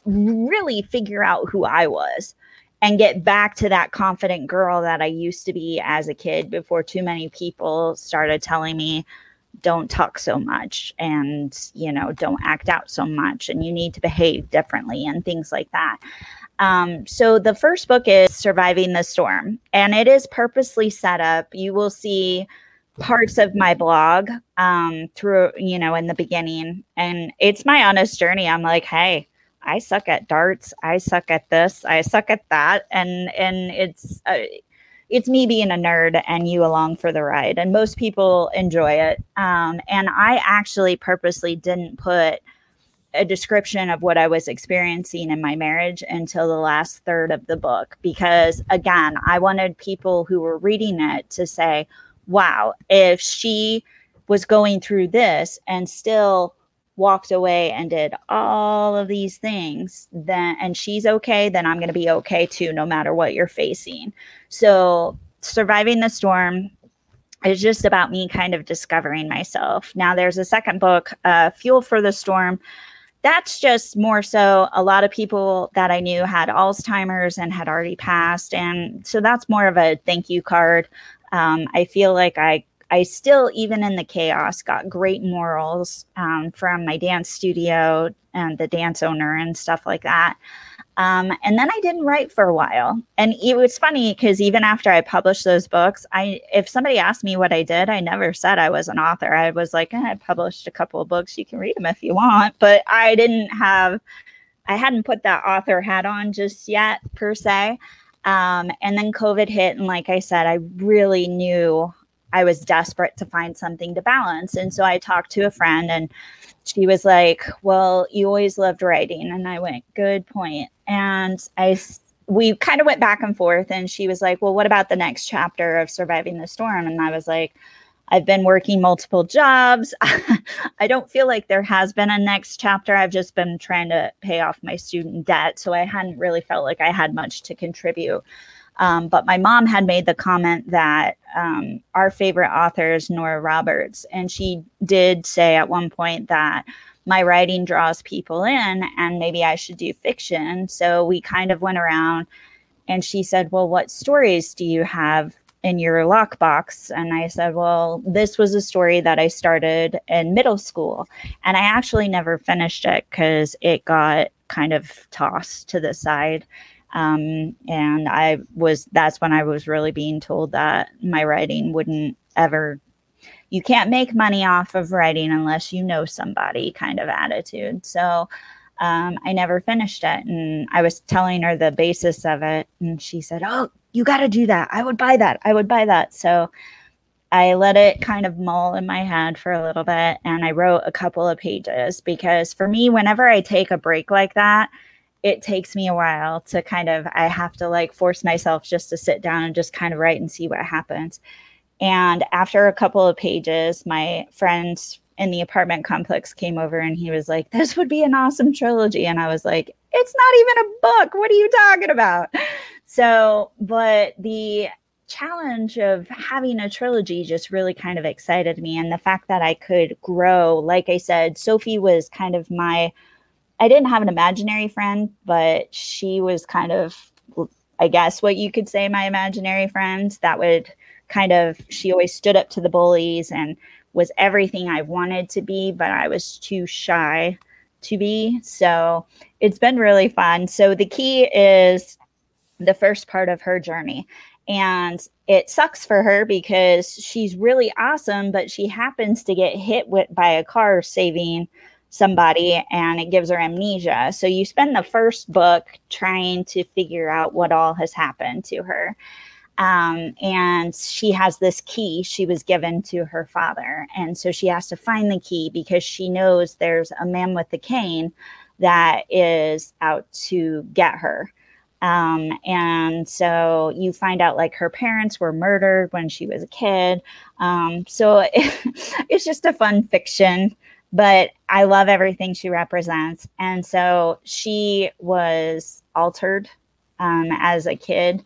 really figure out who I was and get back to that confident girl that I used to be as a kid before too many people started telling me don't talk so much and you know don't act out so much and you need to behave differently and things like that. Um, so the first book is surviving the storm and it is purposely set up. You will see parts of my blog um, through you know in the beginning and it's my honest journey. I'm like hey I suck at darts. I suck at this. I suck at that. And and it's uh, it's me being a nerd and you along for the ride. And most people enjoy it. Um, and I actually purposely didn't put a description of what I was experiencing in my marriage until the last third of the book because again, I wanted people who were reading it to say, "Wow, if she was going through this and still walked away and did all of these things then and she's okay then i'm going to be okay too no matter what you're facing. So surviving the storm is just about me kind of discovering myself. Now there's a second book uh, fuel for the storm. That's just more so a lot of people that i knew had alzheimer's and had already passed and so that's more of a thank you card. Um, i feel like i I still, even in the chaos, got great morals um, from my dance studio and the dance owner and stuff like that. Um, and then I didn't write for a while. And it was funny because even after I published those books, I if somebody asked me what I did, I never said I was an author. I was like, eh, I published a couple of books. You can read them if you want. But I didn't have, I hadn't put that author hat on just yet per se. Um, and then COVID hit, and like I said, I really knew I was desperate to find something to balance. And so I talked to a friend and she was like, Well, you always loved writing. And I went, Good point. And I, we kind of went back and forth. And she was like, Well, what about the next chapter of Surviving the Storm? And I was like, I've been working multiple jobs. [laughs] I don't feel like there has been a next chapter. I've just been trying to pay off my student debt. So I hadn't really felt like I had much to contribute. Um, but my mom had made the comment that um, our favorite author is Nora Roberts. And she did say at one point that my writing draws people in and maybe I should do fiction. So we kind of went around and she said, Well, what stories do you have in your lockbox? And I said, Well, this was a story that I started in middle school. And I actually never finished it because it got kind of tossed to the side. Um, and I was, that's when I was really being told that my writing wouldn't ever, you can't make money off of writing unless you know somebody kind of attitude. So, um, I never finished it. And I was telling her the basis of it. And she said, Oh, you got to do that. I would buy that. I would buy that. So I let it kind of mull in my head for a little bit. And I wrote a couple of pages because for me, whenever I take a break like that, it takes me a while to kind of, I have to like force myself just to sit down and just kind of write and see what happens. And after a couple of pages, my friends in the apartment complex came over and he was like, This would be an awesome trilogy. And I was like, It's not even a book. What are you talking about? So, but the challenge of having a trilogy just really kind of excited me. And the fact that I could grow, like I said, Sophie was kind of my, I didn't have an imaginary friend, but she was kind of, I guess, what you could say, my imaginary friend that would kind of, she always stood up to the bullies and was everything I wanted to be, but I was too shy to be. So it's been really fun. So the key is the first part of her journey. And it sucks for her because she's really awesome, but she happens to get hit with by a car saving somebody and it gives her amnesia. So you spend the first book trying to figure out what all has happened to her. Um, and she has this key she was given to her father. And so she has to find the key because she knows there's a man with the cane that is out to get her. Um, and so you find out like her parents were murdered when she was a kid. Um, so it, [laughs] it's just a fun fiction, but I love everything she represents. And so she was altered um, as a kid.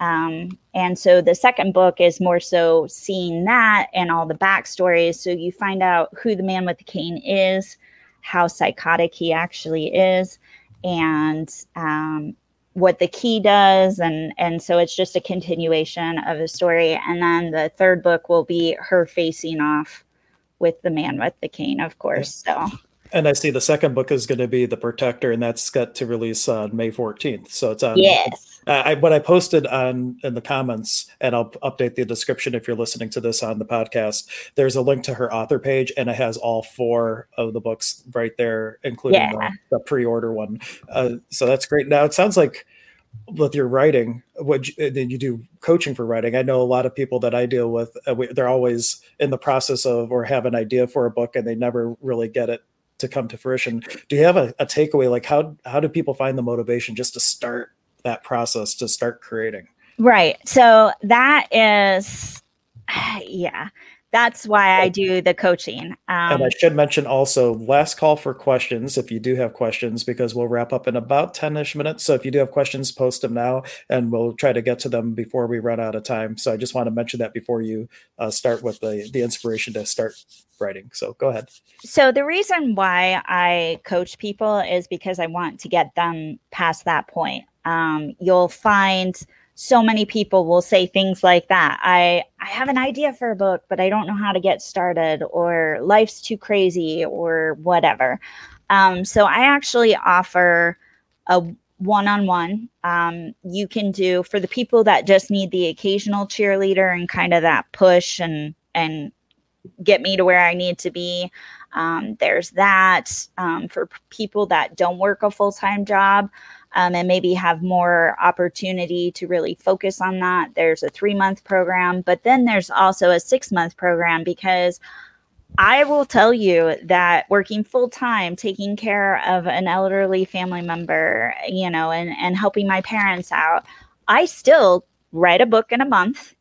Um, and so the second book is more so seeing that and all the backstories. So you find out who the man with the cane is, how psychotic he actually is, and um, what the key does. And, and so it's just a continuation of the story. And then the third book will be her facing off with the man with the cane, of course. So and I see the second book is going to be The Protector, and that's got to release on May 14th. So it's on. Yes. Uh, I, what I posted on in the comments, and I'll update the description if you're listening to this on the podcast. There's a link to her author page, and it has all four of the books right there, including yeah. the, the, pre-order one. Uh, so that's great. Now it sounds like with your writing, what you, then you do coaching for writing. I know a lot of people that I deal with, uh, they're always in the process of or have an idea for a book, and they never really get it to come to fruition. Do you have a, a takeaway? Like how how do people find the motivation just to start that process to start creating? Right. So that is [sighs] yeah that's why I do the coaching. Um, and I should mention also last call for questions if you do have questions, because we'll wrap up in about 10 ish minutes. So if you do have questions, post them now and we'll try to get to them before we run out of time. So I just want to mention that before you uh, start with the, the inspiration to start writing. So go ahead. So the reason why I coach people is because I want to get them past that point. Um, you'll find so many people will say things like that. I i have an idea for a book but i don't know how to get started or life's too crazy or whatever. Um, so i actually offer a one-on-one. Um, you can do for the people that just need the occasional cheerleader and kind of that push and and get me to where i need to be um, there's that. Um, for people that don't work a full-time job um, and maybe have more opportunity to really focus on that. There's a three month program, but then there's also a six month program because I will tell you that working full time, taking care of an elderly family member, you know, and, and helping my parents out, I still write a book in a month.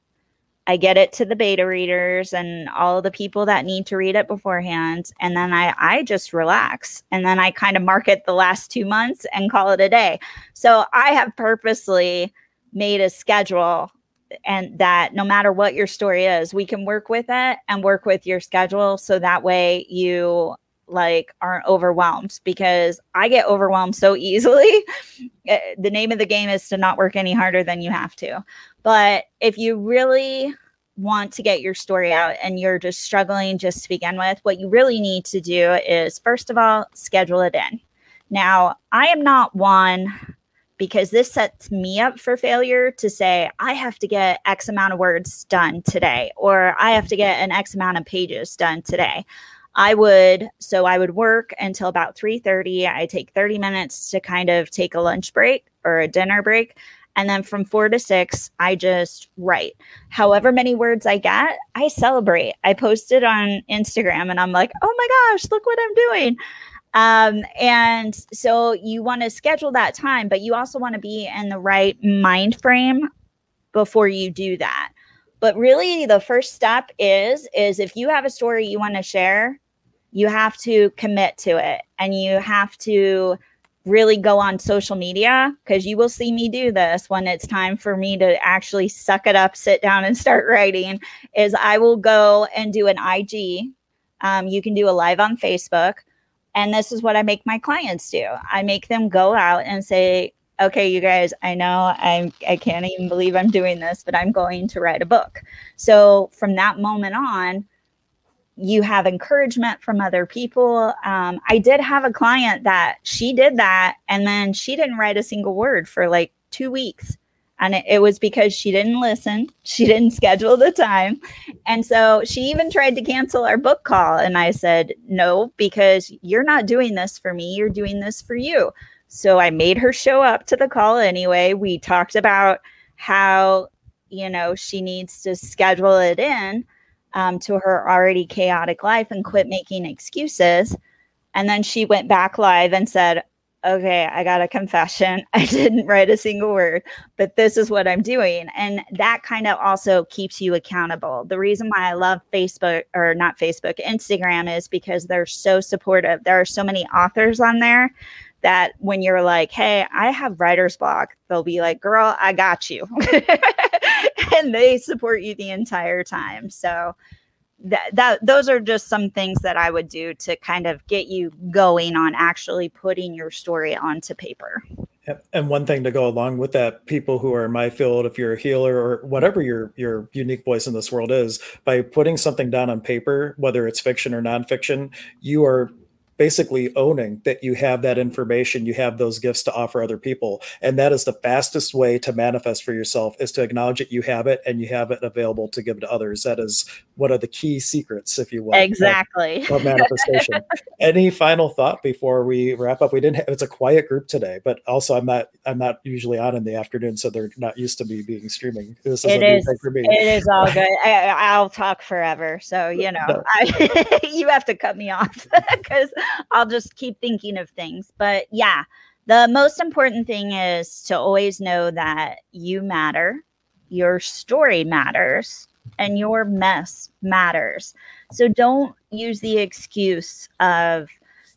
I get it to the beta readers and all the people that need to read it beforehand. And then I, I just relax. And then I kind of market the last two months and call it a day. So I have purposely made a schedule and that no matter what your story is, we can work with it and work with your schedule. So that way you like aren't overwhelmed because I get overwhelmed so easily. [laughs] Eh, the name of the game is to not work any harder than you have to. But if you really want to get your story out and you're just struggling just to begin with, what you really need to do is first of all, schedule it in. Now, I am not one because this sets me up for failure to say I have to get X amount of words done today or I have to get an X amount of pages done today. I would so I would work until about 3:30. I take 30 minutes to kind of take a lunch break or a dinner break. And then from four to six, I just write. However many words I get, I celebrate. I post it on Instagram and I'm like, oh my gosh, look what I'm doing. Um, and so you want to schedule that time, but you also want to be in the right mind frame before you do that. But really the first step is is if you have a story you want to share, you have to commit to it and you have to really go on social media because you will see me do this when it's time for me to actually suck it up, sit down and start writing. Is I will go and do an IG. Um, you can do a live on Facebook. And this is what I make my clients do. I make them go out and say, okay, you guys, I know I'm I can't even believe I'm doing this, but I'm going to write a book. So from that moment on, you have encouragement from other people. Um, I did have a client that she did that and then she didn't write a single word for like two weeks. And it, it, was because she didn't listen, she didn't [laughs] schedule the time. And so she even tried to cancel our book call. And I said, no, because you're not doing this for me, you're doing this for you. So I made her show up to the call anyway. We talked about how, you know, she needs to schedule it in um, to her already chaotic life and quit making excuses. And then she went back live and said, Okay, I got a confession. [laughs] I didn't write a single word, but this is what I'm doing. And that kind of also keeps you accountable. The reason why I love Facebook or not Facebook, Instagram is because they're so supportive. There are so many authors on there that when you're like, hey, I have writer's block, they'll be like, girl, I got you. [laughs] [laughs] and they support you the entire time. So that, that those are just some things that I would do to kind of get you going on actually putting your story onto paper. And one thing to go along with that, people who are in my field, if you're a healer or whatever your your unique voice in this world is, by putting something down on paper, whether it's fiction or nonfiction, you are basically owning that you have that information you have those gifts to offer other people. And that is the fastest way to manifest for yourself is to acknowledge that you have it and you have it available to give to others. That is one of the key secrets if you will exactly. of, of manifestation. [laughs] Any final thought before we wrap up? We didn't have, it's a quiet group today but also i'm not i'm not usually on in the afternoon so they're not used to me being streaming. This is it is, for me. It is all [laughs] good. I, will talk forever so you know no. I, [laughs] you have to cut me off because I'll just keep thinking of things. But yeah, the most important thing is to always know that you matter, your story matters, and your mess matters. So don't use the excuse of,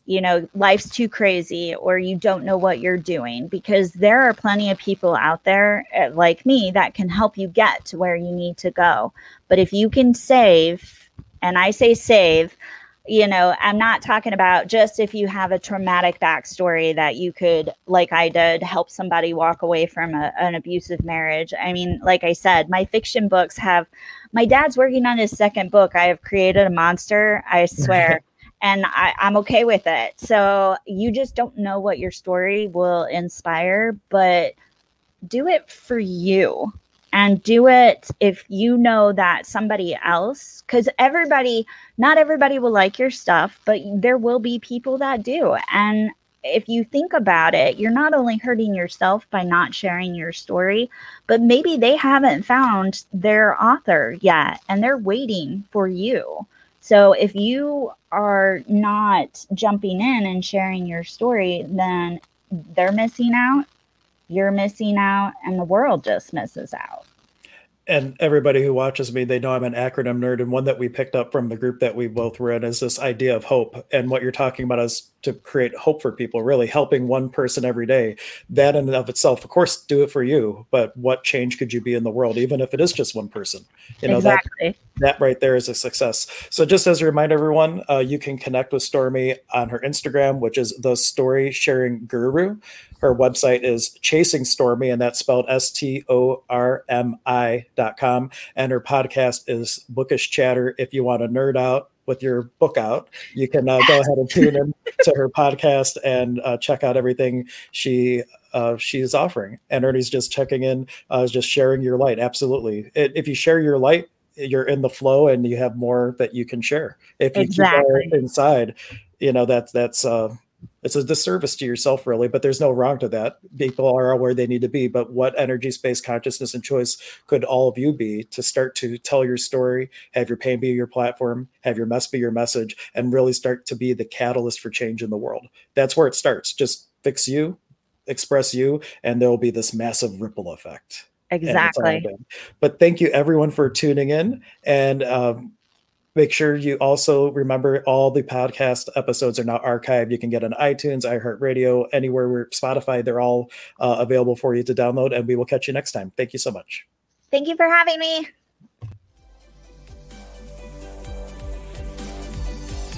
you know, life's too crazy or you don't know what you're doing because there are plenty of people out there eh, like me that can help you get to where you need to go. But if you can save, and I say save, you know, I'm not talking about just if you have a traumatic backstory that you could, like I did, help somebody walk away from a, an abusive marriage. I mean, like I said, my fiction books have, my dad's working on his second book. I have created a monster, I [laughs] swear. and I, I'm okay with it. So you just don't know what your story will inspire, but do it for you and do it if you know that somebody else because everybody not everybody will like your stuff but there will be people that do. And if you think about it you're not only hurting yourself by not sharing your story but maybe they haven't found their author yet and they're waiting for you. So if you are not jumping in and sharing your story then they're missing out you're missing out and the world just misses out and everybody who watches me, they know I'm an acronym nerd. And one that we picked up from the group that we both were in is this idea of hope. And what you're talking about is to create hope for people, really helping one person every day. That in and of itself, of course, do it for you. But what change could you be in the world, even if it is just one person? You know, exactly. that, that right there is a success. So just as a reminder, everyone, uh, you can connect with Stormi on her Instagram, which is the Story Sharing Guru. Her website is Chasing Stormi, and that's spelled S T O R M I dot com. And her podcast is Bookish Chatter. If you want to nerd out with your book out, you can uh, go ahead and tune in [laughs] to her podcast and uh, check out everything she uh, she is offering. And Ernie's just checking in, uh, just sharing your light. Absolutely. It, if you share your light, you're in the flow and you have more that you can share. If you exactly. keep inside, you know that's that's uh, it's a disservice to yourself really but there's no wrong to that. People are where they need to be but what energy space consciousness and choice could all of you be to start to tell your story have your pain be your platform have your mess be your message and really start to be the catalyst for change in the world? That's where it starts. Just fix you express you and there will be this massive ripple effect. Exactly. but thank you everyone for tuning in and um, Make sure you also remember all the podcast episodes are now archived. You can get on iTunes, iHeartRadio, anywhere where Spotify. They're all uh, available for you to download. And we will catch you next time. Thank you so much. Thank you for having me.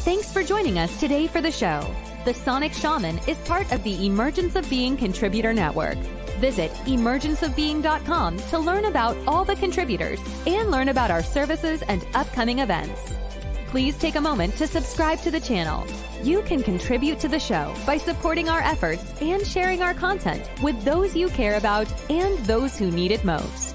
Thanks for joining us today for the show. The Sonic Shaman is part of the Emergence of Being Contributor Network. Visit emergenceofbeing.com to learn about all the contributors and learn about our services and upcoming events. Please take a moment to subscribe to the channel. You can contribute to the show by supporting our efforts and sharing our content with those you care about and those who need it most.